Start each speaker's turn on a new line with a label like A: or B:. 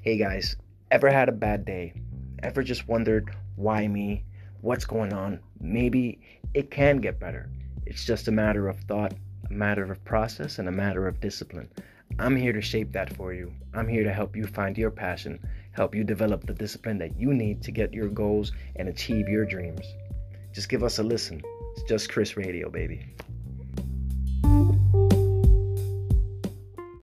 A: Hey guys, ever had a bad day? Ever just wondered why me? What's going on? Maybe it can get better. It's just a matter of thought, a matter of process, and a matter of discipline. I'm here to shape that for you. I'm here to help you find your passion, help you develop the discipline that you need to get your goals and achieve your dreams. Just give us a listen. It's just Chris Radio, baby.